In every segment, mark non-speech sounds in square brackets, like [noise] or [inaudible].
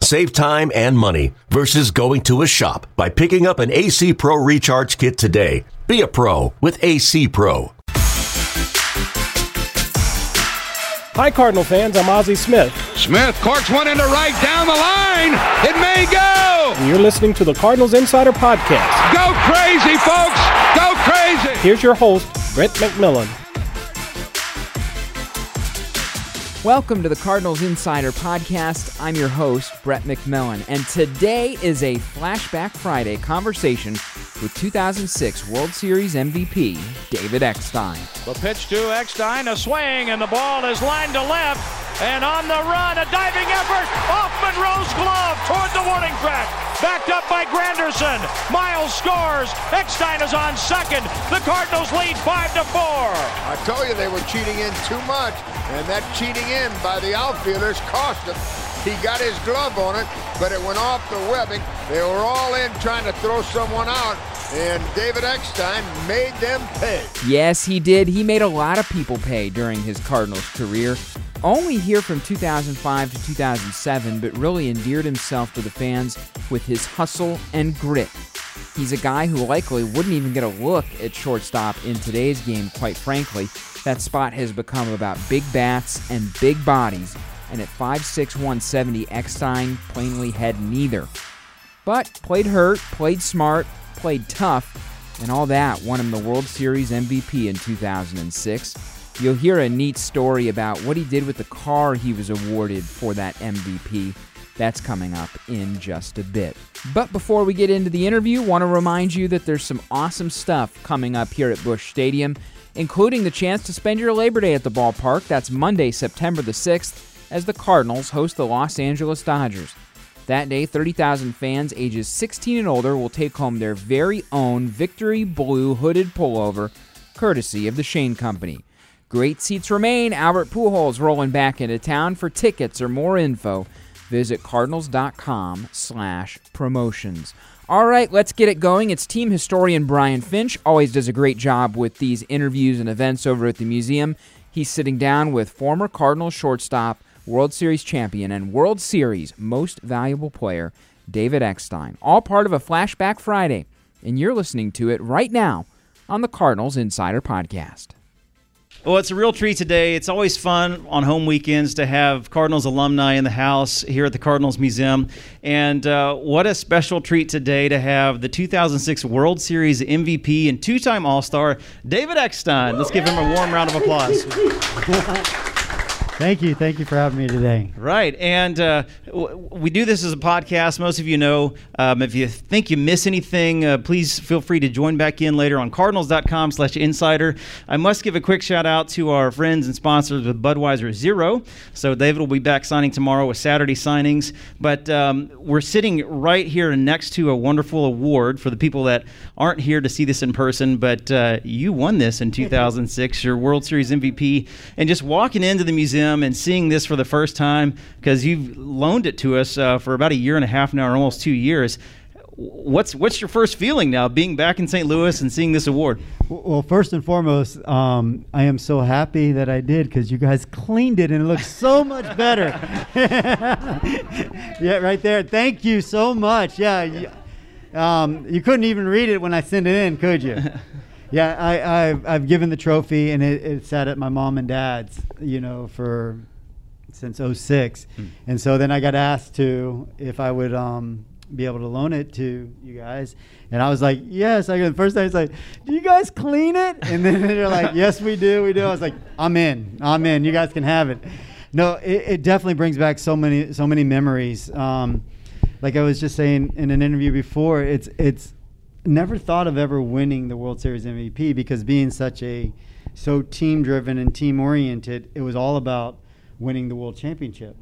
Save time and money versus going to a shop by picking up an AC Pro Recharge Kit today. Be a pro with AC Pro. Hi, Cardinal fans. I'm Ozzie Smith. Smith corks one into right down the line. It may go. And you're listening to the Cardinals Insider Podcast. Go crazy, folks. Go crazy. Here's your host, Brett McMillan. Welcome to the Cardinals Insider Podcast. I'm your host, Brett McMillan, and today is a Flashback Friday conversation with 2006 World Series MVP David Eckstein. The pitch to Eckstein, a swing, and the ball is lined to left. And on the run, a diving effort off Monroe's glove toward the warning track. Backed up by Granderson. Miles scores. Eckstein is on second. The Cardinals lead five to four. I told you they were cheating in too much, and that cheating in by the outfielders cost him. He got his glove on it, but it went off the webbing. They were all in trying to throw someone out, and David Eckstein made them pay. Yes, he did. He made a lot of people pay during his Cardinals career. Only here from 2005 to 2007, but really endeared himself to the fans with his hustle and grit. He's a guy who likely wouldn't even get a look at shortstop in today's game, quite frankly. That spot has become about big bats and big bodies, and at 5'6, 170, Eckstein plainly had neither. But played hurt, played smart, played tough, and all that won him the World Series MVP in 2006. You'll hear a neat story about what he did with the car he was awarded for that MVP. That's coming up in just a bit. But before we get into the interview, want to remind you that there's some awesome stuff coming up here at Busch Stadium, including the chance to spend your Labor Day at the ballpark. That's Monday, September the 6th, as the Cardinals host the Los Angeles Dodgers. That day, 30,000 fans ages 16 and older will take home their very own Victory Blue hooded pullover, courtesy of the Shane Company. Great seats remain. Albert Pujols rolling back into town. For tickets or more info, visit cardinals.com slash promotions. All right, let's get it going. It's team historian Brian Finch. Always does a great job with these interviews and events over at the museum. He's sitting down with former Cardinals shortstop, World Series champion, and World Series most valuable player, David Eckstein. All part of a Flashback Friday, and you're listening to it right now on the Cardinals Insider Podcast. Well, it's a real treat today. It's always fun on home weekends to have Cardinals alumni in the house here at the Cardinals Museum. And uh, what a special treat today to have the 2006 World Series MVP and two time All Star, David Eckstein. Let's give him a warm round of applause. [laughs] Thank you. Thank you for having me today. Right. And uh, w- we do this as a podcast. Most of you know. Um, if you think you miss anything, uh, please feel free to join back in later on cardinals.com slash insider. I must give a quick shout out to our friends and sponsors with Budweiser Zero. So David will be back signing tomorrow with Saturday signings. But um, we're sitting right here next to a wonderful award for the people that aren't here to see this in person. But uh, you won this in 2006, your World Series MVP. And just walking into the museum, and seeing this for the first time because you've loaned it to us uh, for about a year and a half now, or almost two years. What's what's your first feeling now, being back in St. Louis and seeing this award? Well, first and foremost, um, I am so happy that I did because you guys cleaned it and it looks so much better. [laughs] yeah, right there. Thank you so much. Yeah, um, you couldn't even read it when I sent it in, could you? Yeah, I, I've, I've given the trophy and it, it sat at my mom and dad's, you know, for since 06. Hmm. And so then I got asked to if I would um, be able to loan it to you guys. And I was like, yes. I the first time it's like, do you guys clean it? And then [laughs] they're like, yes, we do. We do. I was like, I'm in. I'm in. You guys can have it. No, it, it definitely brings back so many so many memories. Um, like I was just saying in an interview before, it's it's never thought of ever winning the World Series MVP because being such a so team driven and team oriented, it was all about winning the world championship.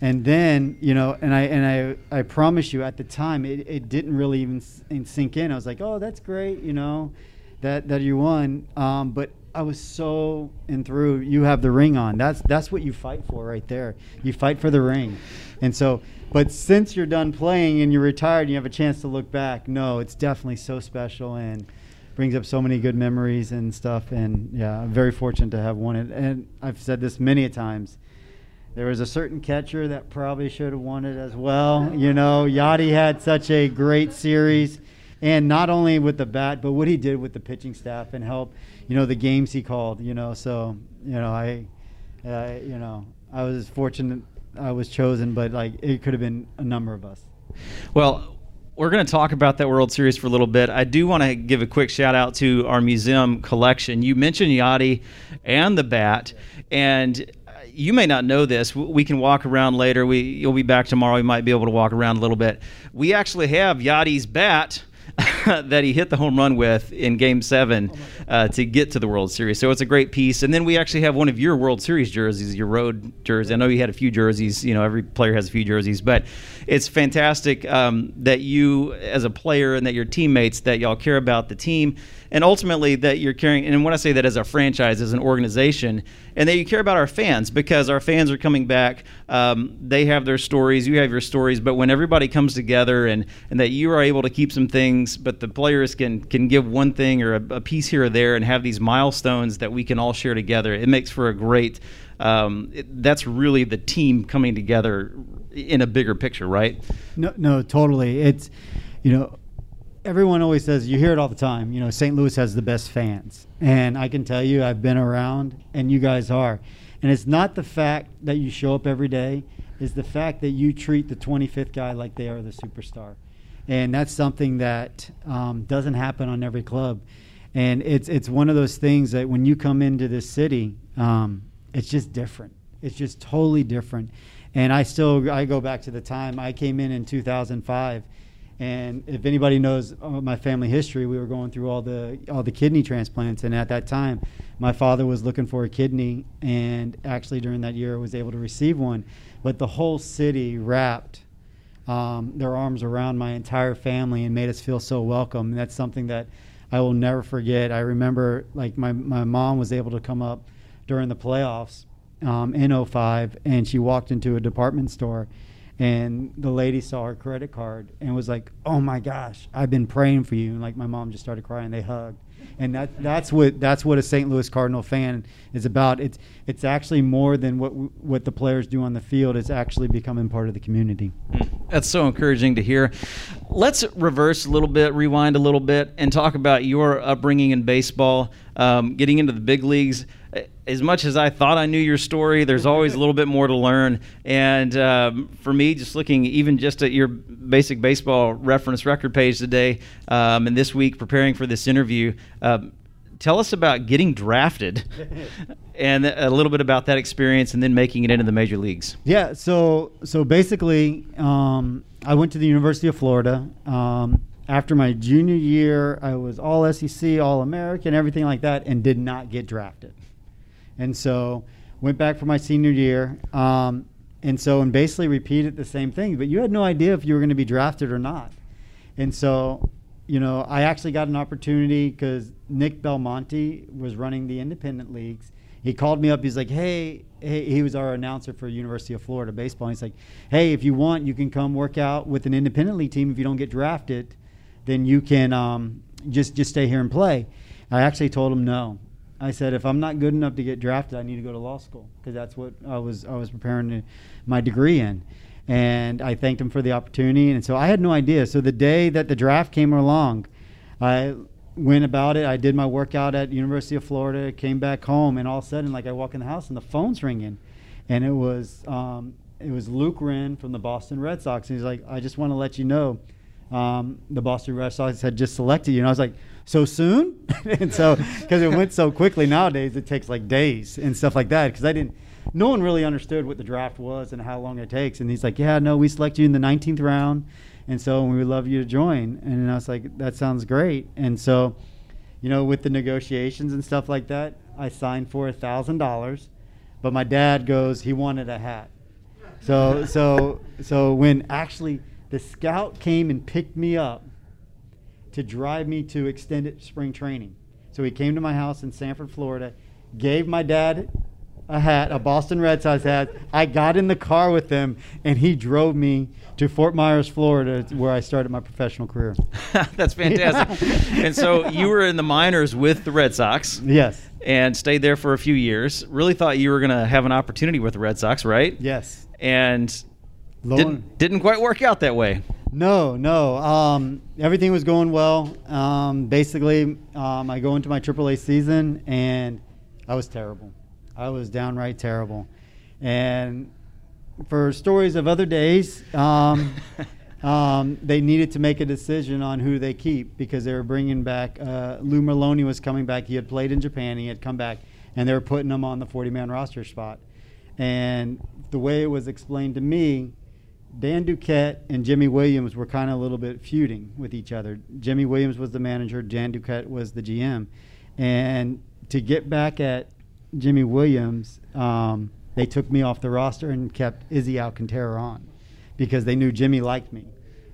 And then, you know, and I and I I promise you at the time it, it didn't really even sink in. I was like, "Oh, that's great, you know, that that you won." Um, but I was so in through. You have the ring on. That's that's what you fight for right there. You fight for the ring, and so. But since you're done playing and you're retired, and you have a chance to look back. No, it's definitely so special and brings up so many good memories and stuff. And yeah, I'm very fortunate to have won it. And I've said this many times. There was a certain catcher that probably should have won it as well. You know, Yadi had such a great series, and not only with the bat, but what he did with the pitching staff and help. You know, the games he called. You know, so you know, I, uh, you know, I was fortunate I was chosen, but like it could have been a number of us. Well, we're going to talk about that World Series for a little bit. I do want to give a quick shout out to our museum collection. You mentioned Yadi and the bat, and you may not know this. We can walk around later. We you'll be back tomorrow. We might be able to walk around a little bit. We actually have Yadi's bat [laughs] [laughs] that he hit the home run with in Game Seven uh, to get to the World Series. So it's a great piece. And then we actually have one of your World Series jerseys, your road jersey. I know you had a few jerseys. You know, every player has a few jerseys, but it's fantastic um, that you, as a player, and that your teammates, that y'all care about the team and ultimately that you're caring. And when I say that as a franchise, as an organization, and that you care about our fans because our fans are coming back. Um, they have their stories, you have your stories, but when everybody comes together and and that you are able to keep some things, but the players can can give one thing or a, a piece here or there and have these milestones that we can all share together. It makes for a great. Um, it, that's really the team coming together in a bigger picture, right? No, no, totally. It's you know everyone always says you hear it all the time. You know, St. Louis has the best fans, and I can tell you, I've been around, and you guys are. And it's not the fact that you show up every day; it's the fact that you treat the 25th guy like they are the superstar, and that's something that um, doesn't happen on every club. And it's it's one of those things that when you come into this city, um, it's just different. It's just totally different. And I still I go back to the time I came in in 2005 and if anybody knows uh, my family history, we were going through all the all the kidney transplants, and at that time, my father was looking for a kidney, and actually during that year was able to receive one. But the whole city wrapped um, their arms around my entire family and made us feel so welcome. And that's something that I will never forget. I remember like my my mom was able to come up during the playoffs um, in 05, and she walked into a department store and the lady saw her credit card and was like, "Oh my gosh, I've been praying for you." And like my mom just started crying. They hugged, and that that's what that's what a St. Louis Cardinal fan is about. It's it's actually more than what what the players do on the field. It's actually becoming part of the community. That's so encouraging to hear. Let's reverse a little bit, rewind a little bit, and talk about your upbringing in baseball, um, getting into the big leagues as much as I thought I knew your story, there's always a little bit more to learn. And um, for me, just looking even just at your basic baseball reference record page today um, and this week preparing for this interview, um, tell us about getting drafted [laughs] and a little bit about that experience and then making it into the major leagues. Yeah, so so basically, um, I went to the University of Florida. Um, after my junior year, I was all SEC, all American, everything like that, and did not get drafted. And so went back for my senior year. Um, and so and basically repeated the same thing, but you had no idea if you were going to be drafted or not. And so, you know, I actually got an opportunity because Nick Belmonte was running the independent leagues. He called me up. He's like, "Hey, hey," he was our announcer for University of Florida baseball. he's like, "Hey, if you want, you can come work out with an independent league team. If you don't get drafted, then you can um, just just stay here and play." I actually told him no. I said, if I'm not good enough to get drafted, I need to go to law school because that's what I was I was preparing to, my degree in. And I thanked him for the opportunity. And so I had no idea. So the day that the draft came along, I went about it. I did my workout at University of Florida, came back home, and all of a sudden, like I walk in the house and the phone's ringing, and it was um, it was Luke Wren from the Boston Red Sox. And he's like, I just want to let you know, um, the Boston Red Sox had just selected you. And I was like so soon? [laughs] and so, because it went so quickly nowadays, it takes like days and stuff like that. Because I didn't, no one really understood what the draft was and how long it takes. And he's like, yeah, no, we select you in the 19th round. And so we would love you to join. And I was like, that sounds great. And so, you know, with the negotiations and stuff like that, I signed for a thousand dollars. But my dad goes, he wanted a hat. So, so, so when actually the scout came and picked me up to drive me to extended spring training So he came to my house in Sanford, Florida, gave my dad a hat, a Boston Red Sox hat. I got in the car with him, and he drove me to Fort Myers, Florida, where I started my professional career. [laughs] That's [laughs] fantastic. and so you were in the minors with the Red Sox. Yes. And stayed there for a few years. Really thought you were going to have an opportunity with the Red Sox, right? Yes. And didn't, didn't quite work out that way. No, no. Um, everything was going well. Um, basically, um, I go into my AAA season, and I was terrible. I was downright terrible. And for stories of other days, um, [laughs] um, they needed to make a decision on who they keep because they were bringing back uh, Lou Merloni was coming back. He had played in Japan. He had come back, and they were putting him on the 40-man roster spot. And the way it was explained to me, Dan Duquette and Jimy Williams were kind of a little bit feuding with each other. Jimy Williams was the manager, Dan Duquette was the GM. And to get back at Jimy Williams, um, they took me off the roster and kept Izzy Alcantara on because they knew Jimy liked me.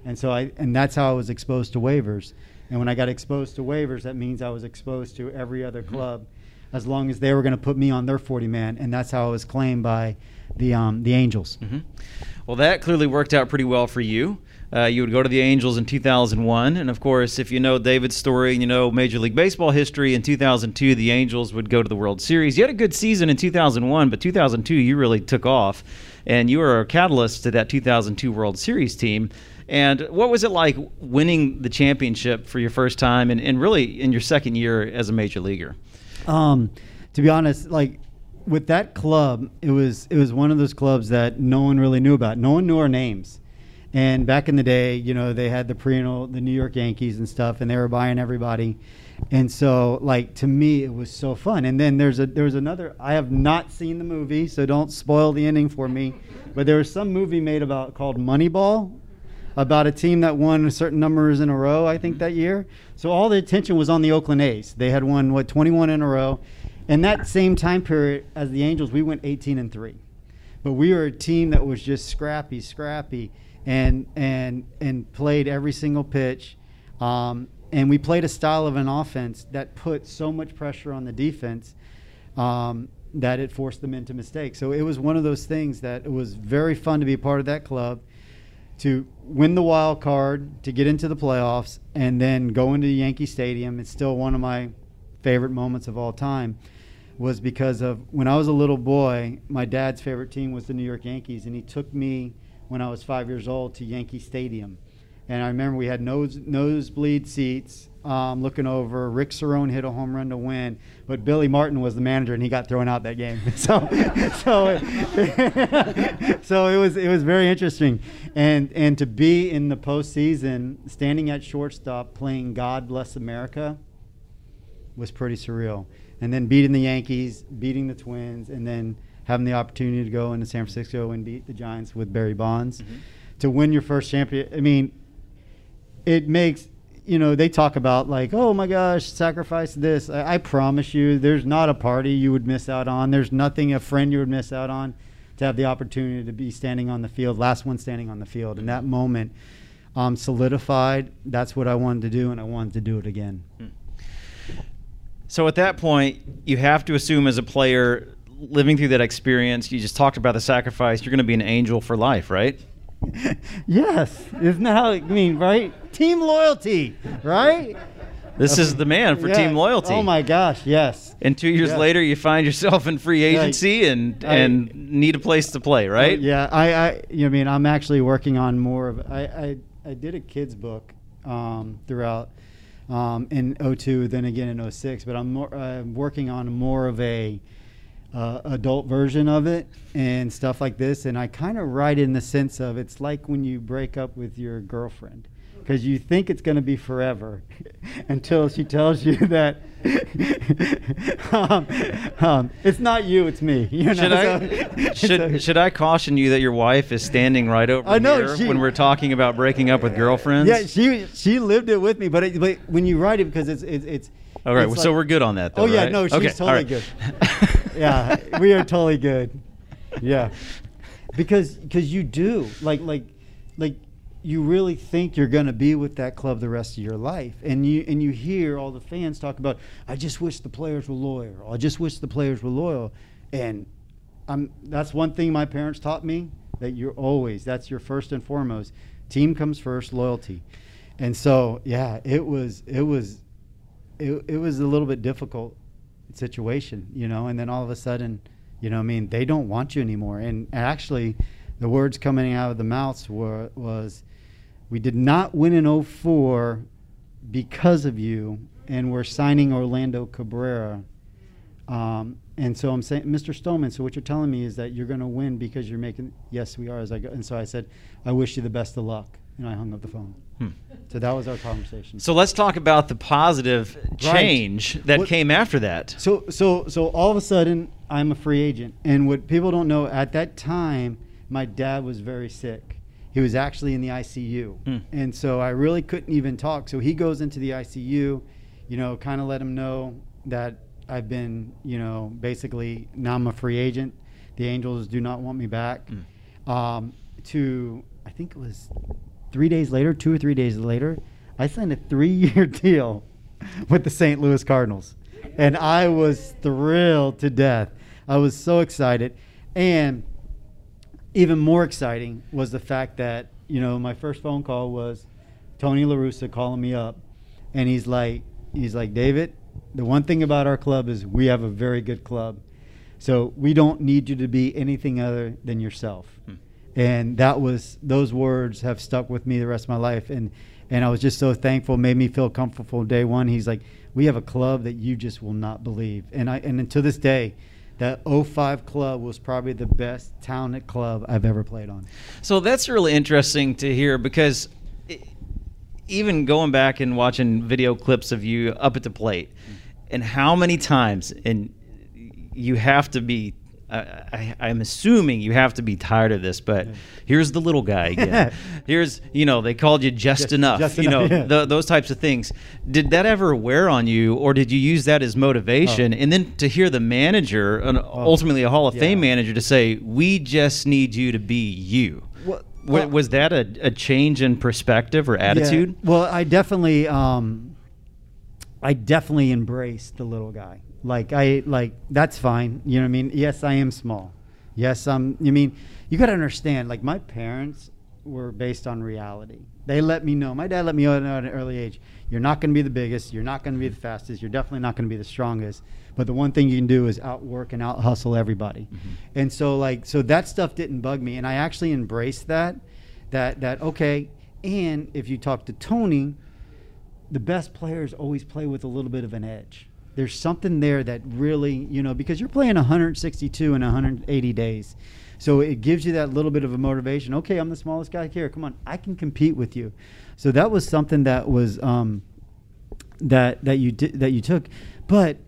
And so I and that's how I was exposed to waivers. And when I got exposed to waivers, that means I was exposed to every other club as long as they were going to put me on their 40 man and that's how I was claimed by the um, the Angels. Mm-hmm. Well, that clearly worked out pretty well for you. Uh, you would go to the Angels in 2001, and of course, if you know David's story and you know Major League Baseball history, in 2002 the Angels would go to the World Series. You had a good season in 2001, but 2002 you really took off, and you were a catalyst to that 2002 World Series team. And what was it like winning the championship for your first time, and, and really in your second year as a major leaguer? Um, to be honest, like with that club, it was it was one of those clubs that no one really knew about. No one knew our names. And back in the day, you know, they had the perennial, the New York Yankees and stuff, and they were buying everybody. And so, like to me, it was so fun. And then there's a there's another. I have not seen the movie, so don't spoil the ending for me. But there was some movie made about called Moneyball, about a team that won a certain numbers in a row. I think that year. So all the attention was on the Oakland A's. They had won what 21 in a row. In that same time period as the Angels, we went 18 and three. But we were a team that was just scrappy, scrappy and and and played every single pitch. Um, and we played a style of an offense that put so much pressure on the defense um, that it forced them into mistakes. So it was one of those things that it was very fun to be a part of that club, to win the wild card, to get into the playoffs, and then go into Yankee Stadium. It's still one of my favorite moments of all time was because of when I was a little boy, my dad's favorite team was the New York Yankees, and he took me when I was five years old to Yankee Stadium. And I remember we had nose nosebleed seats, um, looking over. Rick Cerone hit a home run to win, but Billy Martin was the manager, and he got thrown out that game. [laughs] so, so, [laughs] so it was it was very interesting, and and to be in the postseason, standing at shortstop, playing "God Bless America," was pretty surreal. And then beating the Yankees, beating the Twins, and then having the opportunity to go into San Francisco and beat the Giants with Barry Bonds mm-hmm. to win your first champion. I mean, it makes you know they talk about like oh my gosh sacrifice this I, I, promise you there's not a party you would miss out on there's nothing a friend you would miss out on to have the opportunity to be standing on the field last one standing on the field and that moment um, solidified that's what i wanted to do and i wanted to do it again hmm. So at that point you have to assume as a player living through that experience you just talked about the sacrifice you're going to be an angel for life right [laughs] yes, isn't that how? I mean, right? Team loyalty, right? This is the man for yeah. team loyalty. Oh my gosh, yes. And two years yes. later, you find yourself in free agency yeah, and I, and need a place to play, right? Yeah, I, I, you know, I mean, I'm actually working on more of. I, I, I did a kids book um, throughout um, in 02, then again in 06, but I'm more, uh, working on more of a uh, adult version of it and stuff like this. And I kind of write in the sense of it's like when you break up with your girlfriend because you think it's going to be forever [laughs] until she tells you [laughs] that [laughs] um, um, it's not you, it's me. You know? Should I should, should I caution you that your wife is standing right over I know, here she, when we're talking about breaking up with girlfriends? Yeah, she she lived it with me, but, it, but when you write it because it's it's, it's all right, so we're good on that. Though, oh yeah, right? no, she's okay, totally right. good. Yeah, we are totally good. Yeah, because because you do like like like you really think you're going to be with that club the rest of your life and you and you hear all the fans talk about i just wish the players were loyal. I just wish the players were loyal. And i'm that's one thing my parents taught me that you're always that's your first and foremost. Team comes first loyalty. And so yeah it was it was it, it was a little bit difficult situation you know and then all of a sudden you know i mean they don't want you anymore and actually the words coming out of the mouths were was we did not win in 04 because of you, and we're signing Orlando Cabrera. Um, and so I'm saying, Mr. Stoneman, so what you're telling me is that you're going to win because you're making, yes, we are. As I go, and so I said, I wish you the best of luck. And I hung up the phone. Hmm. So that was our conversation. So let's talk about the positive change right. that what, came after that. So, so, so all of a sudden, I'm a free agent. And what people don't know, at that time, my dad was very sick he was actually in the ICU. Mm. And so I really couldn't even talk. So he goes into the ICU, you know, kind of let him know that I've been, you know, basically now I'm a free agent. The Angels do not want me back. Mm. Um, to, I think it was three days later, two or three days later, I signed a three year [laughs] deal with the St. Louis Cardinals. And I was thrilled to death. I was so excited. And even more exciting was the fact that you know my first phone call was Tony La Russa calling me up, and he's like, he's like, David, the one thing about our club is we have a very good club, so we don't need you to be anything other than yourself. Hmm. And that was those words have stuck with me the rest of my life, and and I was just so thankful. Made me feel comfortable day one. He's like, we have a club that you just will not believe, and I and to this day that 05 club was probably the best talented club I've ever played on. So that's really interesting to hear because even going back and watching video clips of you up at the plate mm-hmm. and how many times and you have to be I, am assuming you have to be tired of this, but yeah. here's the little guy again. [laughs] here's, you know, they called you just, just enough. Just you enough, know, yeah. the, those types of things. Did that ever wear on you, or did you use that as motivation? Oh. And then to hear the manager, an, oh. ultimately a Hall of yeah. Fame manager, to say, "We just need you to be you." Well, well, was that a, a, change in perspective or attitude? Well, I definitely, um, I definitely embraced the little guy. Like I like that's fine. You know what I mean? Yes, I am small. Yes, I'm. You mean you got to understand? Like my parents were based on reality. They let me know. My dad let me know at an early age. You're not going to be the biggest. You're not going to be the fastest. You're definitely not going to be the strongest. But the one thing you can do is outwork and out hustle everybody. Mm-hmm. And so like so that stuff didn't bug me, and I actually embraced that. That that okay. And if you talk to Tony, the best players always play with a little bit of an edge there's something there that really, you know, because you're playing 162 and 180 days. So it gives you that little bit of a motivation. Okay, I'm the smallest guy here. Come on, I can compete with you. So that was something that was um, that that you did that you took, but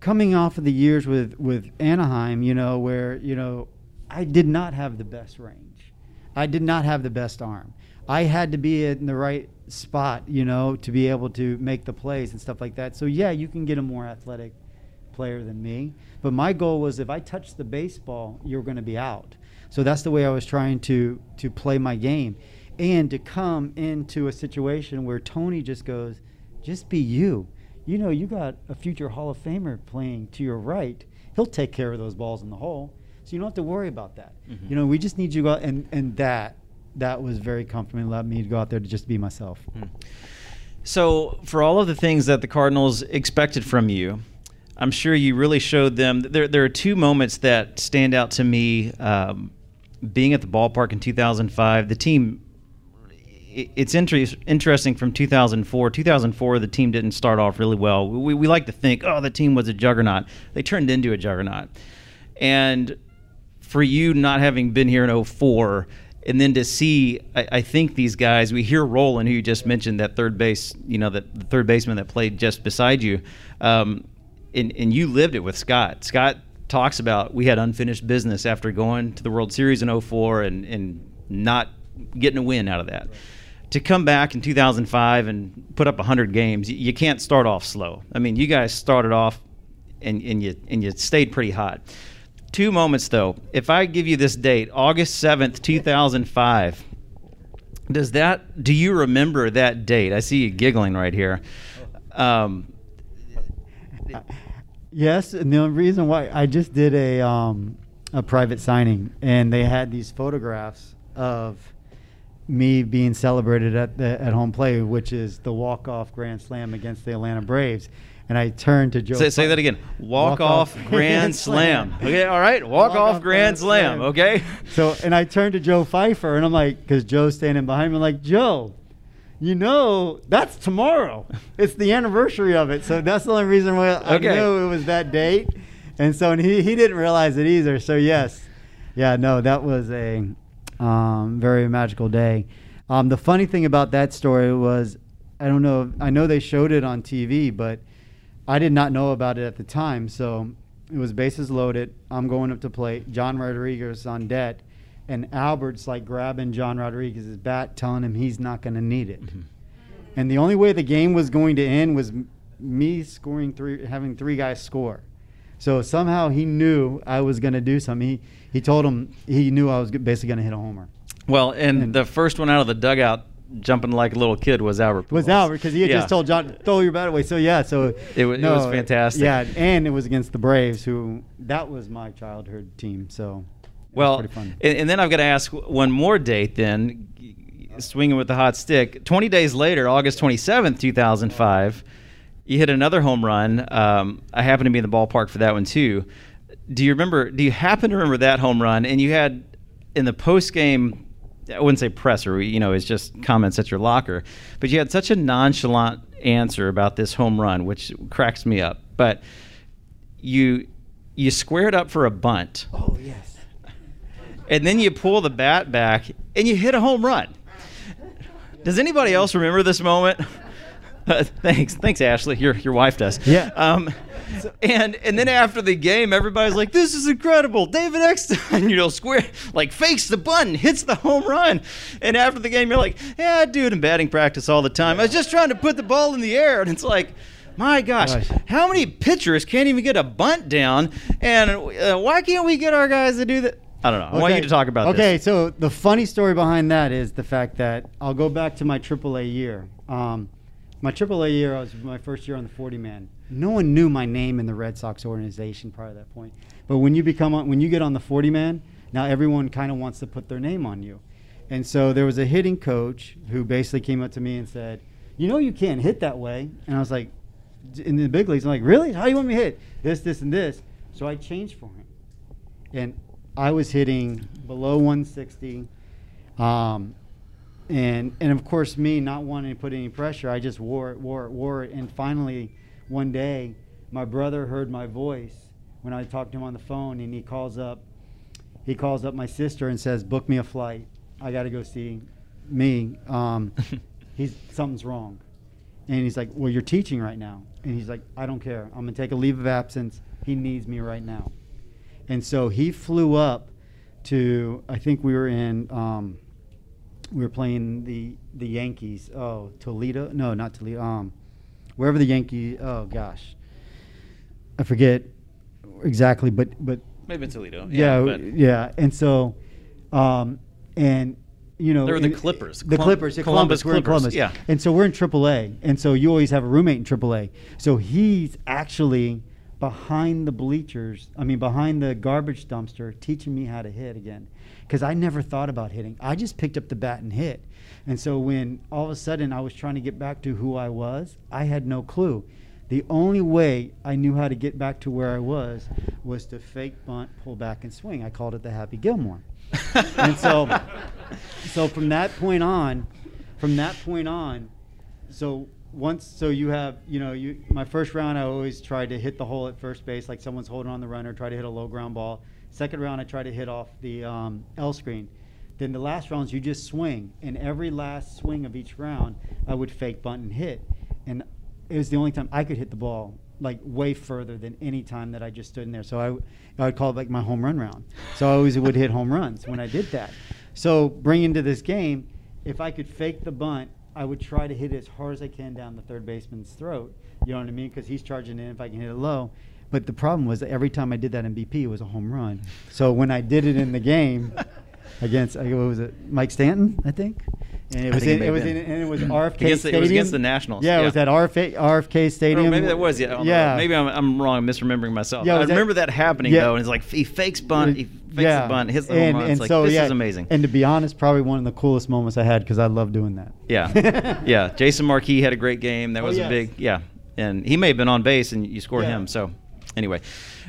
coming off of the years with with Anaheim, you know, where you know I did not have the best range, I did not have the best arm. I had to be in the right spot, you know, to be able to make the plays and stuff like that. So yeah, you can get a more athletic player than me. But my goal was if I touched the baseball, you're going to be out. So that's the way I was trying to to play my game, and to come into a situation where Tony just goes, just be you. You know, you got a future Hall of Famer playing to your right. He'll take care of those balls in the hole, so you don't have to worry about that. Mm-hmm. You know, we just need you out and and that that was very comforting. Allowed me to go out there to just be myself. Hmm. So, for all of the things that the Cardinals expected from you, I'm sure you really showed them. There, there are two moments that stand out to me. Um, being at the ballpark in 2005, the team. It's inter- interesting from 2004. 2004, the team didn't start off really well. We, we like to think, oh, the team was a juggernaut. They turned into a juggernaut. And for you not having been here in 04, and then to see, I, I, think these guys. We hear Rolen, who you just mentioned, that third base, you know, that the third baseman that played just beside you, um, and and you lived it with Scott. Scott talks about we had unfinished business after going to the World Series in 04 and and not getting a win out of that. To come back in 2005 and put up 100 games, you can't start off slow. I mean, you guys started off and, and you and you stayed pretty hot. Two moments though. If I give you this date, August 7th, 2005, Does that? Do you remember that date? I see you giggling right here. Um, Yes, and the reason why I just did a um, a private signing, and they had these photographs of me being celebrated at the at home play, which is the walk off grand slam against the Atlanta Braves. And I turned to Joe. say, say that again. Walk, off, grand [laughs] slam. Okay, all right. Walk, off, grand slam. Okay. So, and I turned to Joe Pfeiffer, and I'm like, because Joe's standing behind me, I'm like, Joe, you know, that's tomorrow. It's the anniversary of it. So that's the only reason why I Okay. knew it was that date. And so and he, he didn't realize it either. So, yes. Yeah, no, that was a um, very magical day. Um, the funny thing about that story was, I don't know, I know they showed it on TV, but I did not know about it at the time. So it was bases loaded. I'm going up to plate. John Rodriguez on deck. And Albert's like grabbing John Rodriguez's bat, telling him he's not going to need it. And the only way the game was going to end was m- me scoring three, having three guys score. So somehow he knew I was going to do something. He, he told him he knew I was basically going to hit a homer. Well, and, And- the first one out of the dugout, jumping like a little kid, was Albert. Pujols. was. Albert because he had Yeah. just told John throw your bat away. So yeah, so It wa- it was fantastic. Yeah, and it was against the Braves, who that was my childhood team. So was Well, pretty fun. and, and then I've got to ask one more date. Then, swinging with the hot stick. Twenty days later, August twenty seventh, two thousand five, you hit another home run. Um, I happened to be in the ballpark for that one too. Do you remember? Do you happen to remember that home run? And you had in the post game. I wouldn't say presser, you know, it's just comments at your locker. But you had such a nonchalant answer about this home run, which cracks me up. But you you squared up for a bunt oh yes. and then you pull the bat back and you hit a home run. Does anybody else remember this moment? Uh, thanks, thanks, Ashley. Your your wife does. Yeah. Um, and and then after the game, everybody's like, "This is incredible." David Eckstein, [laughs] you know, square like fakes the button, hits the home run, and after the game, you're like, "Yeah, I do it in batting practice all the time. I was just trying to put the ball in the air," and it's like. My gosh, Gosh. how many pitchers can't even get a bunt down? And uh, why can't we get our guys to do that? I don't know. I want you to talk about okay, this. so the funny story behind that is the fact that I'll go back to my AAA year. Um, my AAA year, was my first year on the 40 man. No one knew my name in the Red Sox organization prior to that point. But when you become on, when you get on the 40 man, now everyone kind of wants to put their name on you. And so there was a hitting coach who basically came up to me and said, "You know you can't hit that way." And I was like, in the big leagues, I'm like, "Really? How do you want me to hit this, this, and this?" So I changed for him and I was hitting below 160. Um, and and of course, me not wanting to put any pressure, I just wore it, wore it, wore it. And finally, one day, my brother heard my voice when I talked to him on the phone, and he calls up. He calls up my sister and says, "Book me a flight. I got to go see me. Um, [laughs] he's something's wrong." And he's like, "Well, you're teaching right now." And he's like, "I don't care. I'm gonna take a leave of absence. He needs me right now." And so he flew up to I think we were in um, we were playing the the Yankees. Oh, Toledo? No, not Toledo. Um, wherever the Yankee. Oh gosh, I forget exactly, but but Maybe Toledo. yeah, but- yeah. And so, um, and you know, They were the Clippers. The Colum- Clippers, yeah, Columbus Columbus, we're in Clippers, Columbus. yeah. And so we're in AAA, and so you always have a roommate in AAA. So he's actually behind the bleachers. I mean, behind the garbage dumpster, teaching me how to hit again, because I never thought about hitting. I just picked up the bat and hit. And so when all of a sudden I was trying to get back to who I was, I had no clue. The only way I knew how to get back to where I was was to fake bunt, pull back, and swing. I called it the Happy Gilmore. [laughs] and so, so from that point on, from that point on, so once, so you have, you know, you my first round, I always tried to hit the hole at first base, like someone's holding on the runner, try to hit a low ground ball. Second round, I try to hit off the um, L screen. Then the last rounds, you just swing, and every last swing of each round, I would fake bunt and hit, and it was the only time I could hit the ball like way further than any time that I just stood in there. So I, would call it like my home run round. So I always would hit home runs when I did that. So bringing to this game, if I could fake the bunt, I would try to hit it as hard as I can down the third baseman's throat. You know what I mean? Because he's charging in if I can hit it low. But the problem was that every time I did that in BP, it was a home run. So when I did it in the game [laughs] against, uh, what was it, Mike Stanton, I think? And it was think it in, it was in, and it was [clears throat] RFK Against the- it was against the Nationals, Yeah, it was at RFK, RFK Stadium. Or maybe that was yeah. I know. Yeah, Maybe I'm, I'm wrong. I'm misremembering myself. Yeah, I was that- remember that happening Yeah. though, and it's like he fakes bunt, he yeah. the bunt, hits the and, home run. and It's like so, this yeah, is amazing. And to be honest, probably one of the coolest moments I had because I love doing that. Yeah, [laughs] yeah. Jason Marquis had a great game. That Oh, was yes. a big yeah, and he may have been on base, and you scored Yeah. him. So anyway,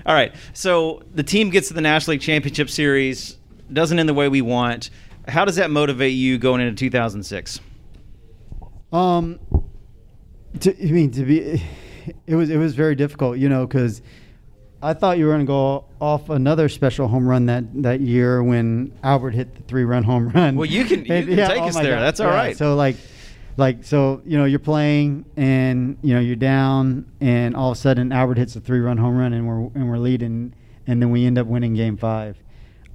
all right. So the team gets to the National League Championship Series, doesn't end the way we want. How does that motivate you going into 2006? Um, to, I mean, to be, [sighs] it was it was very difficult, you know, because I thought you were going to go off another special home run that that year when Albert hit the three run home run. Well, you can- you can take us my there. That's all all right. So like, like so you know you're playing and you know you're down and all of a sudden Albert hits a three run home run and we're and we're leading and then we end up winning Game Five.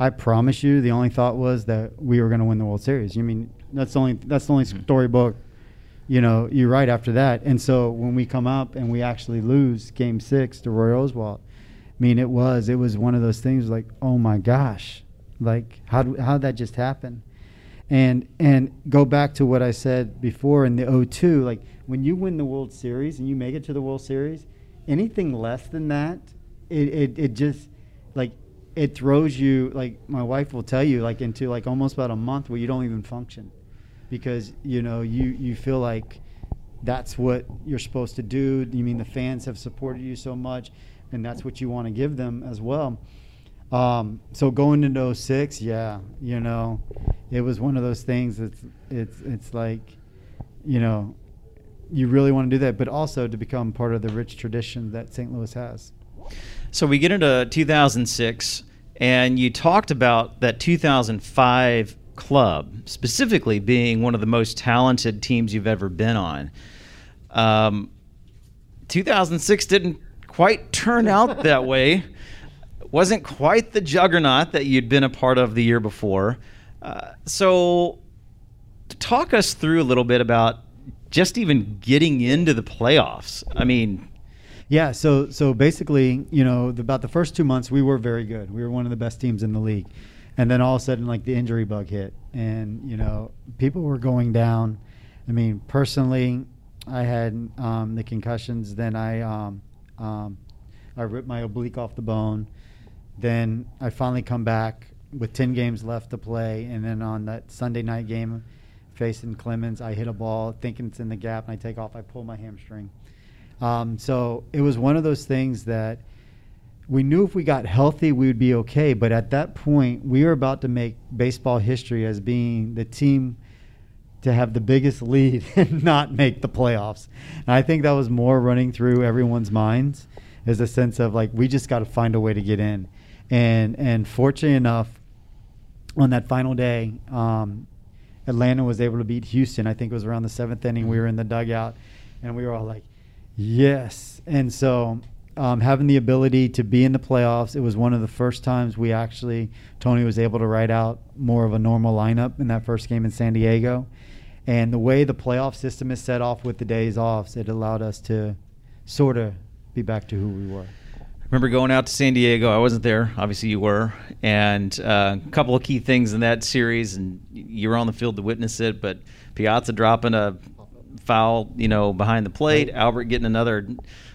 I promise you, the only thought was that we were going to win the World Series. You mean that's the only that's the only Mm-hmm. storybook you know, you're right after that. And so when we come up and we actually lose game six to Roy Oswalt, I mean, it was, it was one of those things like, oh my gosh, like how how did that just happen? And, and go back to what I said before in the 02, like when you win the World Series and you make it to the World Series, anything less than that, it, it, it just like, it throws you, like my wife will tell you, like into like almost about a month where you don't even function because you know you you feel like that's what you're supposed to do. You mean the fans have supported you so much, and that's what you want to give them as well. Um, so going into 06, yeah, you know, it was one of those things. It's it's it's like, you know, you really want to do that, but also to become part of the rich tradition that St. Louis has. So we get into 2006, and you talked about that 2005 club specifically being one of the most talented teams you've ever been on. Um, 2006 didn't quite turn out that way. Wasn't quite the juggernaut that you'd been a part of the year before. Uh, so, talk us through a little bit about just even getting into the playoffs. I mean, Yeah, so so basically, you know, the, about the first two months, we were very good. We were one of the best teams in the league, and then all of a sudden, like the injury bug hit, and you know, people were going down. I mean, personally, I had um, the concussions. Then I um, um, I ripped my oblique off the bone. Then I finally come back with ten games left to play, and then on that Sunday night game, facing Clemens, I hit a ball thinking it's in the gap, and I take off. I pull my hamstring. Um, so it was one of those things that we knew if we got healthy, we would be okay. But at that point, we were about to make baseball history as being the team to have the biggest lead [laughs] and not make the playoffs. And I think that was more running through everyone's minds as a sense of like we just got to find a way to get in. And and fortunately enough, on that final day, um, Atlanta was able to beat Houston. I think it was around the seventh inning. We were in the dugout, and we were all like, "Yes!" And so, um, having the ability to be in the playoffs, it was one of the first times we actually Tony was able to write out more of a normal lineup in that first game in San Diego. And the way the playoff system is set off with the days off, it allowed us to sort of be back to who we were. remember going out to San Diego. I wasn't there. Obviously, you were. And uh, a couple of key things in that series, and you were on the field to witness it. But Piazza dropping a foul, you know, behind the plate. Albert getting another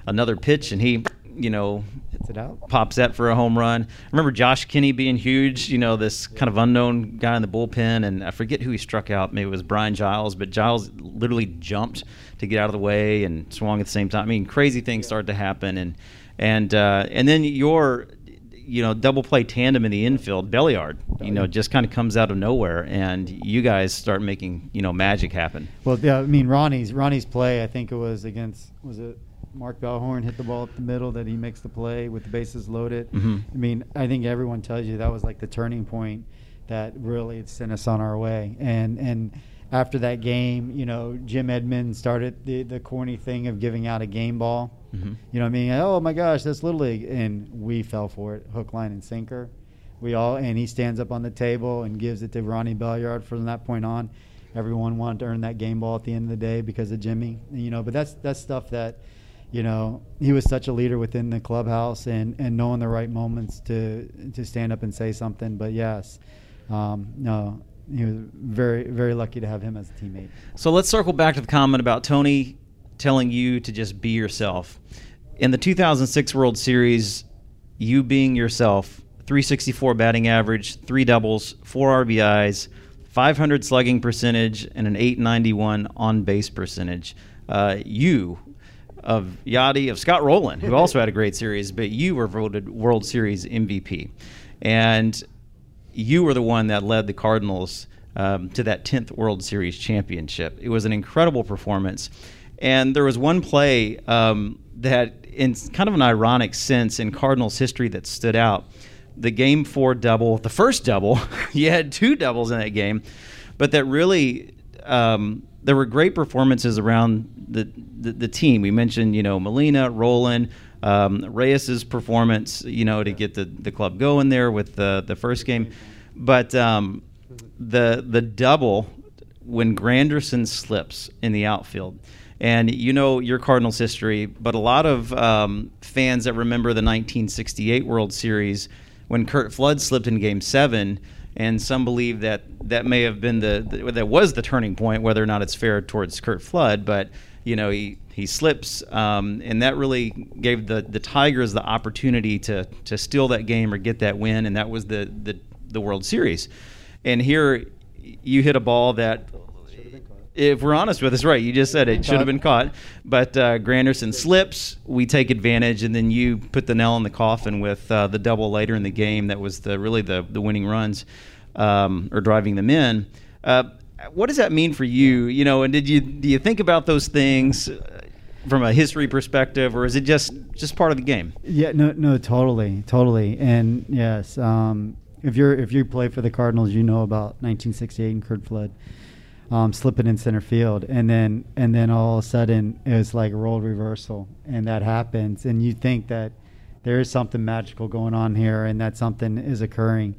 another pitch, and he, you know, Hits it out. pops up for a home run. I remember Josh Kinney being huge, you know, this kind of unknown guy in the bullpen, and I forget who he struck out. Maybe it was Brian Giles, but Giles literally jumped to get out of the way and swung at the same time. I mean, crazy things started to happen, and and uh, and then your you know double play tandem in the infield, Belliard, you know, just kind of comes out of nowhere, and you guys start making you know magic happen. Well, yeah, I mean Ronnie's Ronnie's play. I think it was against was it Mark Bellhorn hit the ball up the middle that he makes the play with the bases loaded. Mhm. I mean, I think everyone tells you that was like the turning point that really sent us on our way. And and after that game, you know, Jim Edmonds started the the corny thing of giving out a game ball. Mhm. You know what I mean? Oh my gosh, that's little league, and we fell for it, hook, line, and sinker. We all and he stands up on the table and gives it to Ronnie Belliard from that point on. Everyone wanted to earn that game ball at the end of the day because of Jimmy, you know. But that's that's stuff that, you know, he was such a leader within the clubhouse and and knowing the right moments to to stand up and say something. But yes, um, no, he was very very lucky to have him as a teammate. So let's circle back to the comment about Tony telling you to just be yourself. In the 2006 World Series, you being yourself, 364 batting average, three doubles, four RBIs, 500 slugging percentage, and an 891 on base percentage. Uh, you of Yadi, of Scott Rolen, who also had a great series, but you were voted World Series MVP. And you were the one that led the Cardinals um, to that 10th World Series championship. It was an incredible performance. And there was one play um, that, in kind of an ironic sense, in Cardinals history that stood out. The game four double, the first double, [laughs] you had two doubles in that game, but that really, um, there were great performances around the, the, the, team. We mentioned, you know, Molina, Rolen, um, Reyes's performance, you know, to get the, the club going there with the, the first game. But um, the, the double when Granderson slips in the outfield – and you know your Cardinals history, but a lot of um, fans that remember the 1968 World Series when Curt Flood slipped in Game Seven, and some believe that that may have been the, the that was the turning point, whether or not it's fair towards Curt Flood, but you know he he slips, um, and that really gave the the Tigers the opportunity to to steal that game or get that win, and that was the the, the World Series. And here you hit a ball that if we're honest with us, right? You just said it should have been caught, but uh, Granderson slips. We take advantage, and then you put the nail in the coffin with uh, the double later in the game. That was the really the the winning runs, um, or driving them in. Uh, what does that mean for you? You know, and did you do you think about those things? Uh, from a history perspective, or is it just just part of the game? Yeah, no, no, totally, totally, and yes, um, if you're if you play for the Cardinals, you know about 1968 and Curt Flood um, slipping in center field, and then and then all of a sudden it was like a role reversal, and that happens, and you think that there is something magical going on here, and that something is occurring.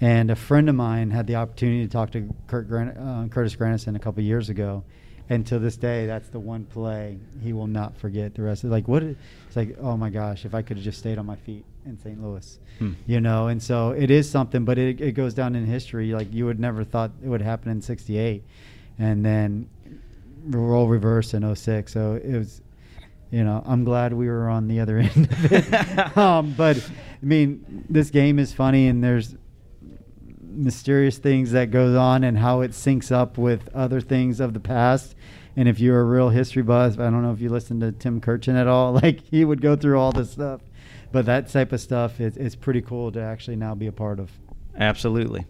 And a friend of mine had the opportunity to talk to Kurt Gran- uh, Curtis Granderson a couple years ago, and to this day, that's the one play he will not forget. The rest of like what? It's like oh my gosh, if I could have just stayed on my feet in St. Louis, hmm. you know. And so it is something, but it, it goes down in history. Like you would never thought it would happen in '68 and then role reverse in 06. So it was, you know, I'm glad we were on the other [laughs] end of it. [laughs] um, but I mean, this game is funny, and there's mysterious things that goes on and how it syncs up with other things of the past. And if you're a real history buff, I don't know if you listen to Tim Kurkjian at all. [laughs] Like he would go through all this stuff, but that type of stuff is, is pretty cool to actually now be a part of. Absolutely.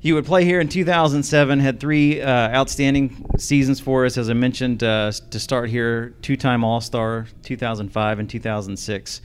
He would play here in 2007, had three uh, outstanding seasons for us, as I mentioned, uh, to start here, two time All Star, 2005 and 2006.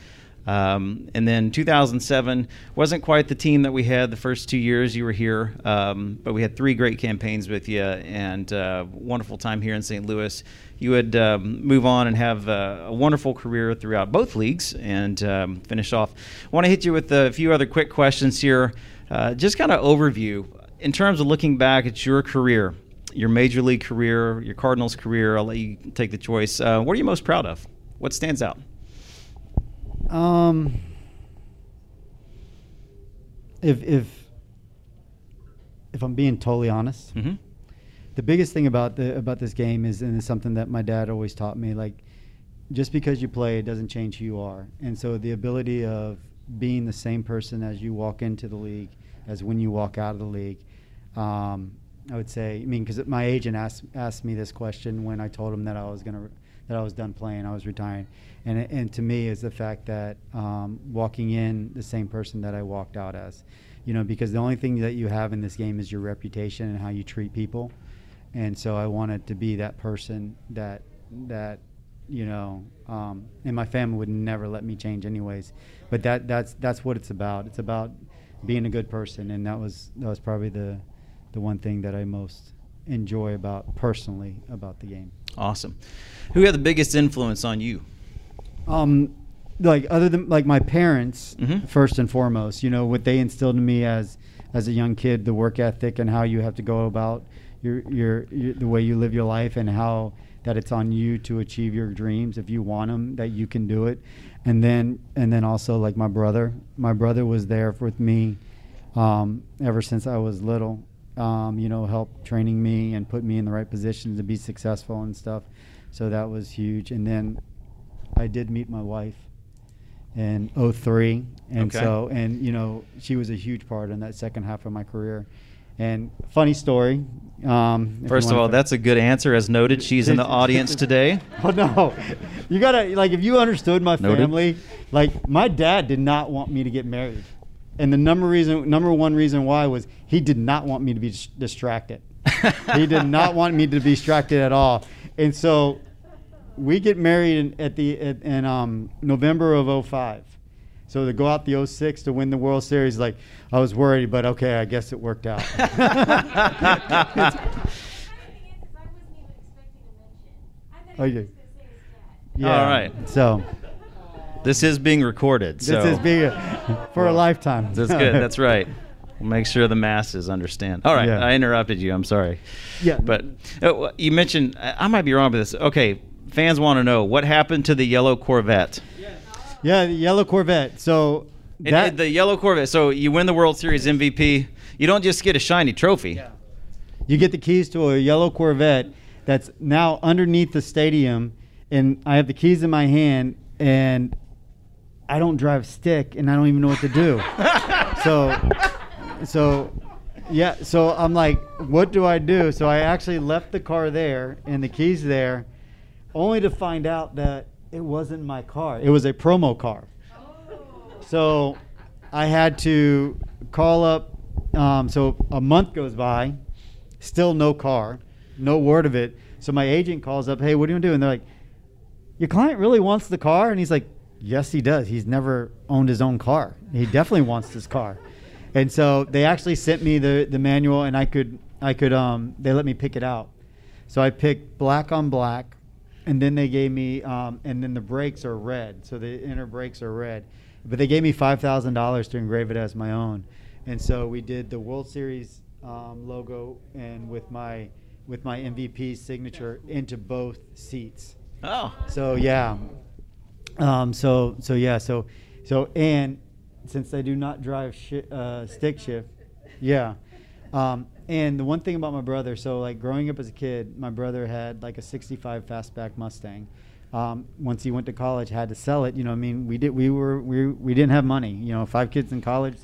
Um, and then 2007 wasn't quite the team that we had the first two years you were here, um, but we had three great campaigns with you and uh, wonderful time here in St. Louis. You would um, move on and have a wonderful career throughout both leagues and um, finish off. I want to hit you with a few other quick questions here. Uh, just kind of overview in terms of looking back at your career, your major league career, your Cardinals career, I'll let you take the choice. Uh, what are you most proud of? What stands out? Um, if if if I'm being totally honest, mm-hmm. the biggest thing about the about this game is, and it's something that my dad always taught me, like just because you play, it doesn't change who you are. And so the ability of being the same person as you walk into the league as when you walk out of the league. Um, I would say, I mean, because my agent asked asked me this question when I told him that I was gonna that I was done playing, I was retiring, and and to me is the fact that um, walking in the same person that I walked out as, you know, because the only thing that you have in this game is your reputation and how you treat people, and so I wanted to be that person that that you know, um, and my family would never let me change anyways, but that that's that's what it's about. It's about being a good person, and that was that was probably the the one thing that I most enjoy about personally about the game. Awesome. Who had the biggest influence on you? Um, like other than like my parents, mm-hmm. first and foremost. You know what they instilled in me as as a young kid, the work ethic and how you have to go about your your, your the way you live your life, and how that it's on you to achieve your dreams if you want them, that you can do it and then and then also like my brother my brother was there with me um, ever since i was little um, you know, helped training me and put me in the right position to be successful and stuff. So that was huge. And then I did meet my wife in 03 and Okay. so and you know she was a huge part in that second half of my career and funny story um, First of all, that's a good answer. As noted, she's in the [laughs] audience today. Oh no, you gotta like if you understood my Noted. family, like my dad did not want me to get married, and the number reason, number one reason why was he did not want me to be distracted. he did [laughs] not want me to be distracted at all, and so we get married in, at the at, in um, November of 05. So to go out the 06 to win the World Series, like I was worried, but okay, I guess it worked out. [laughs] [laughs] okay. Yeah. All right. So This is being recorded. this is being for a lifetime. That's good. [laughs] That's right. We'll make sure the masses understand. All right, Yeah. I interrupted you. I'm sorry. Yeah. But uh, you mentioned I I might be wrong with this. Okay, fans want to know what happened to the yellow Corvette. Yeah, the yellow Corvette. So And- that and the yellow Corvette. So you win the World Series MVP. You don't just get a shiny trophy. Yeah. You get the keys to a yellow Corvette that's now underneath the stadium, and I have the keys in my hand, and I don't drive stick, and I don't even know what to do. [laughs] so, so, yeah. So I'm like, what do I do? So I actually left the car there and the keys there, only to find out that it wasn't my car. It was a promo car. So I had to call up. Um, so a month goes by, still no car, no word of it. So my agent calls up, "Hey, what are you gonna do?" And they're like, "Your client really wants the car," and he's like, "Yes, he does. He's never owned his own car. He definitely wants this car." And so they actually sent me the the manual, and I could I could um they let me pick it out. So I picked black on black, and then they gave me um and then the brakes are red, so the inner brakes are red. But they gave me five thousand dollars to engrave it as my own, and so we did the World Series um, logo and with my with my MVP signature into both seats. Oh. So yeah. Um, so so yeah. So so and since I do not drive uh, stick shift, yeah. Um, and the one thing about my brother, so like growing up as a kid, my brother had like a '65 fastback Mustang. Um, once he went to college, had to sell it. You know, I mean, we did. We were we we didn't have money. You know, five kids in college.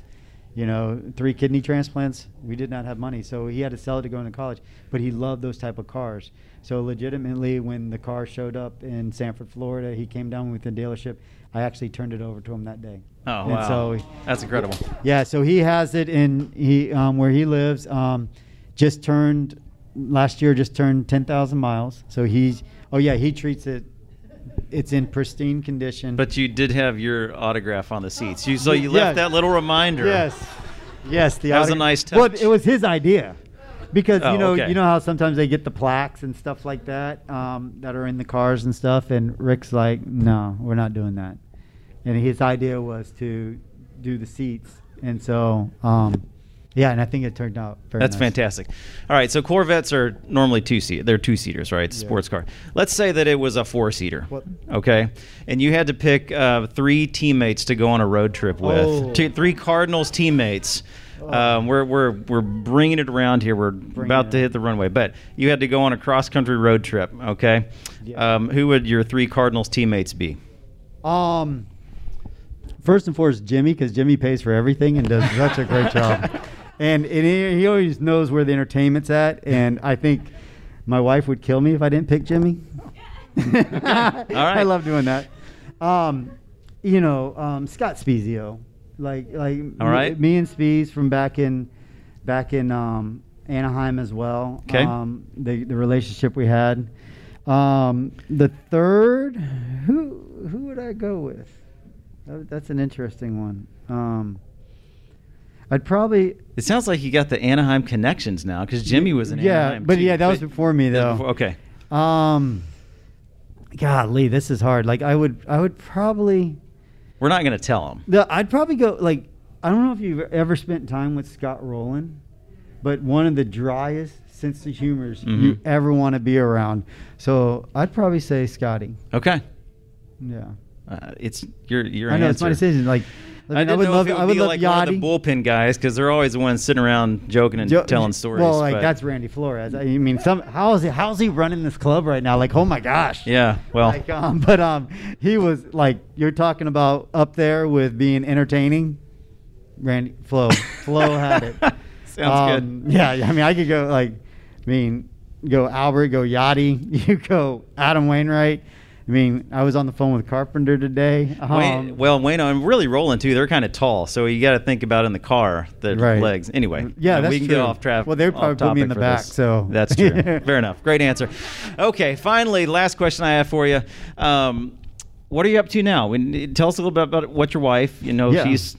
You know, three kidney transplants. We did not have money, so he had to sell it to go into college. But he loved those type of cars. So legitimately, when the car showed up in Sanford, Florida, he came down with the dealership. I actually turned it over to him that day. Oh And wow. so That's incredible. yeah, so he has it in he um, where he lives. Um, just turned last year. Just turned ten thousand miles. So he's oh yeah, he treats it. It's in pristine condition. But you did have your autograph on the seats. You so you Yeah. left that little reminder. yes, yes, the That was a nice Well, touch. it was his idea. Because Oh, you know, okay. you know how sometimes they get the plaques and stuff like that um, that are in the cars and stuff, and Rick's like, "No, we're not doing that." And his idea was to do the seats, and so um, yeah, and I think it turned out very That's nice. fantastic. All right, so Corvettes are normally two seat. They're two seaters, right? It's a Yeah. sports car. Let's say that it was a four seater. Okay, and you had to pick uh, three teammates to go on a road trip with. Oh. Two, three Cardinals teammates. Um, we're, we're, we're bringing it around here. We're about to hit the runway, but you had to go on a cross country road trip. Okay, Yeah. um, who would your three Cardinals teammates be? Um, first and foremost, Jimmy, because Jimmy pays for everything and does such a great job. [laughs] And, and he, he always knows where the entertainment's at. And I think my wife would kill me if I didn't pick Jimmy. [laughs] [laughs] right. I love doing that. Um, you know, um, Scott Spiezio, like like All right. me, me and Spees from back in back in um, Anaheim as well. 'Kay. Um, the the relationship we had. Um, the third, who who would I go with? That- That's an interesting one. Um, I'd probably It sounds like you got the Anaheim connections now because Jimmy was in yeah, Anaheim. but too. yeah, that was before me though. before- okay. Um, golly, this is hard. Like I would I would probably. We're not going to tell them. The, I'd probably go like I don't know if you've ever spent time with Scott Rolen, but one of the driest sense of humors you Mhm. ever want to be around. So I'd probably say Scotty. Okay. Yeah, Uh, it's your your I know answer. it's my decision. Like I, mean, I didn't would know love, if it would I would be love like one of the bullpen guys because they're always the ones sitting around joking and Jo- telling stories. Well, like but- that's Randy Flores. I mean, some how is he? How's he running this club right now? Like, oh my gosh. yeah. Well, Like, um, but um, he was like you're talking about up there with being entertaining. Randy Flo, [laughs] Flo had it. [laughs] Sounds Um, Yeah, yeah, I mean, I could go like, I mean, go Albert, go Yadi, [laughs] you go Adam Wainwright. I mean, I was on the phone with Carpenter today. Um, Wayne, well, Wayne, I'm really rolling too. They're kind of tall, so you got to think about in the car the Right. legs. Anyway, Yeah, uh, that's we can true. get off traffic. Well, they're probably put me in the back, so- that's true. [laughs] Fair enough. Great answer. Okay, finally, last question I have for you. Um, what are you up to now? Tell us a little bit about what your wife. You know, Yeah. she's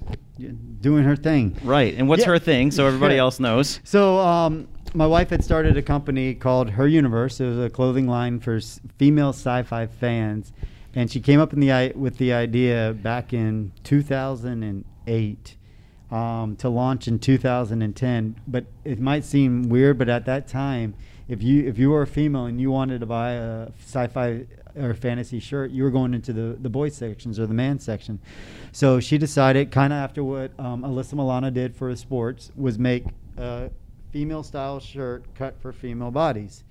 doing her thing. right, and what's Yeah. her thing, so everybody [laughs] else knows. So, um, my wife had started a company called Her Universe. It was a clothing line for s- female sci-fi fans, and she came up in the i- with the idea back in 2008 um, to launch in 2010. But it might seem weird, but at that time, if you if you were a female and you wanted to buy a sci-fi or fantasy shirt, you were going into the the boys sections or the man section. So she decided, kind of after what um, Alyssa Milano did for sports, was make a female style shirt cut for female bodies.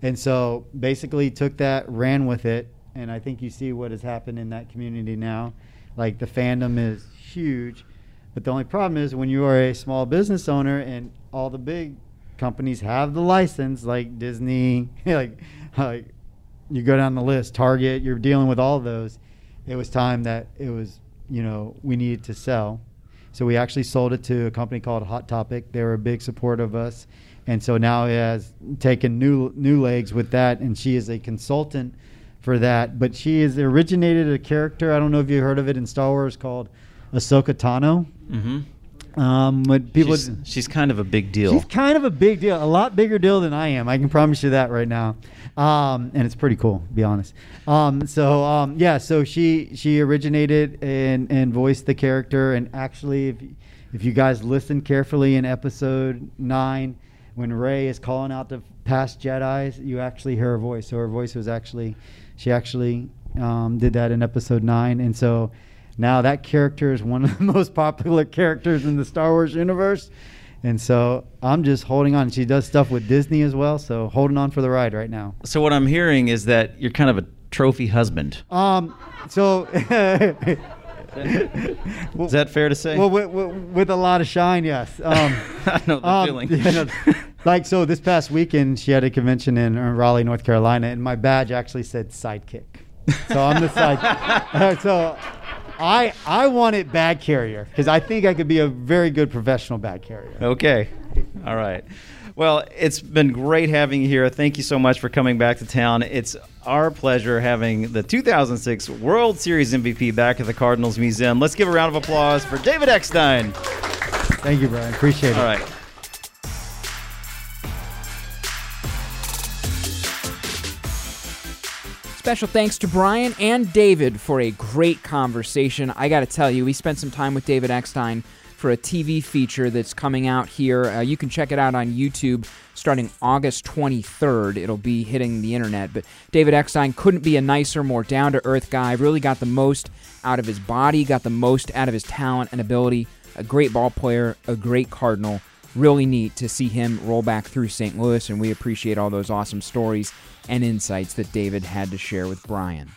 And so basically took that, ran with it, and I think you see what has happened in that community now. Like the fandom is huge, but the only problem is when you are a small business owner and all the big companies have the license, like Disney, [laughs] like, like you go down the list, Target, you're dealing with all those. It was time that it was, you know, we needed to sell. So we actually sold it to a company called Hot Topic. They were a big support of us, and so now it has taken new new legs with that. And she is a consultant for that. But she has originated a character. I don't know if you heard of it in Star Wars called Ahsoka Tano. Mm-hmm. Um, when people, She's, she's kind of a big deal. she's kind of a big deal, a lot bigger deal than I am. I can promise you that right now. Um, and it's pretty cool, to be honest. Um, so um, yeah, so she she originated and and voiced the character. And actually, if if you guys listen carefully in episode nine, when Rey is calling out the past Jedi's, you actually hear her voice. So her voice was actually she actually um, did that in episode nine, and so. Now that character is one of the [laughs] most popular characters in the Star Wars universe. And so I'm just holding on. She does stuff with Disney as well, so holding on for the ride right now. so what I'm hearing is that you're kind of a trophy husband. Um, so [laughs] Is that fair to say? well, with, with, a lot of shine, yes. [laughs] Um, I know the um, feeling. yeah, no, like so, this past weekend she had a convention in Raleigh, North Carolina, and my badge actually said sidekick. So I'm the side. so I I want it bag carrier because I think I could be a very good professional bag carrier. Okay. All right. Well, it's been great having you here. Thank you so much for coming back to town. It's our pleasure having the 2006 World Series MVP back at the Cardinals Museum. Let's give a round of applause for David Eckstein. Thank you, Brian. Appreciate it. All right. Special thanks to Brian and David for a great conversation. I got to tell you, we spent some time with David Eckstein for a TV feature that's coming out here. Uh, you can check it out on YouTube starting August 23rd. It'll be hitting the internet. But David Eckstein couldn't be a nicer, more down to earth guy. Really got the most out of his body, got the most out of his talent and ability. A great ball player, a great Cardinal. Really neat to see him roll back through St. Louis, and we appreciate all those awesome stories and insights that David had to share with Brian.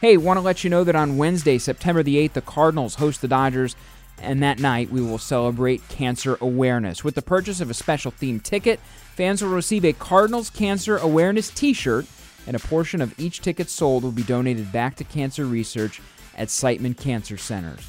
Hey, want to let you know that on Wednesday, September the 8th, the Cardinals host the Dodgers, and that night we will celebrate cancer awareness. With the purchase of a special themed ticket, fans will receive a Cardinals Cancer Awareness t shirt, and a portion of each ticket sold will be donated back to cancer research at Siteman Cancer Centers.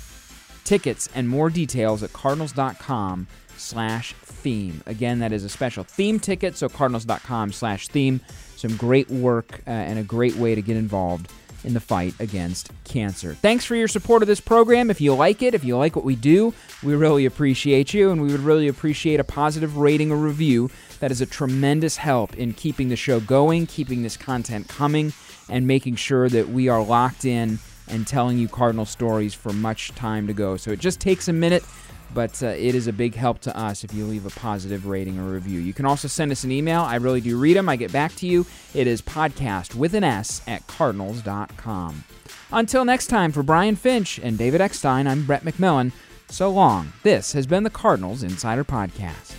Tickets and more details at cardinals.com slash theme. Again, that is a special theme ticket, so cardinals.com slash theme. Some great work uh, and a great way to get involved in the fight against cancer. Thanks for your support of this program. If you like it, if you like what we do, we really appreciate you, and we would really appreciate a positive rating or review. That is a tremendous help in keeping the show going, keeping this content coming, and making sure that we are locked in and telling you Cardinal stories for much time to go. So it just takes a minute. But uh, it is a big help to us if you leave a positive rating or review. You can also send us an email. I really do read them. I get back to you. It is podcast with an S at cardinals.com. Until next time, for Brian Finch and David Eckstein, I'm Brett McMillan. So long. This has been the Cardinals Insider Podcast.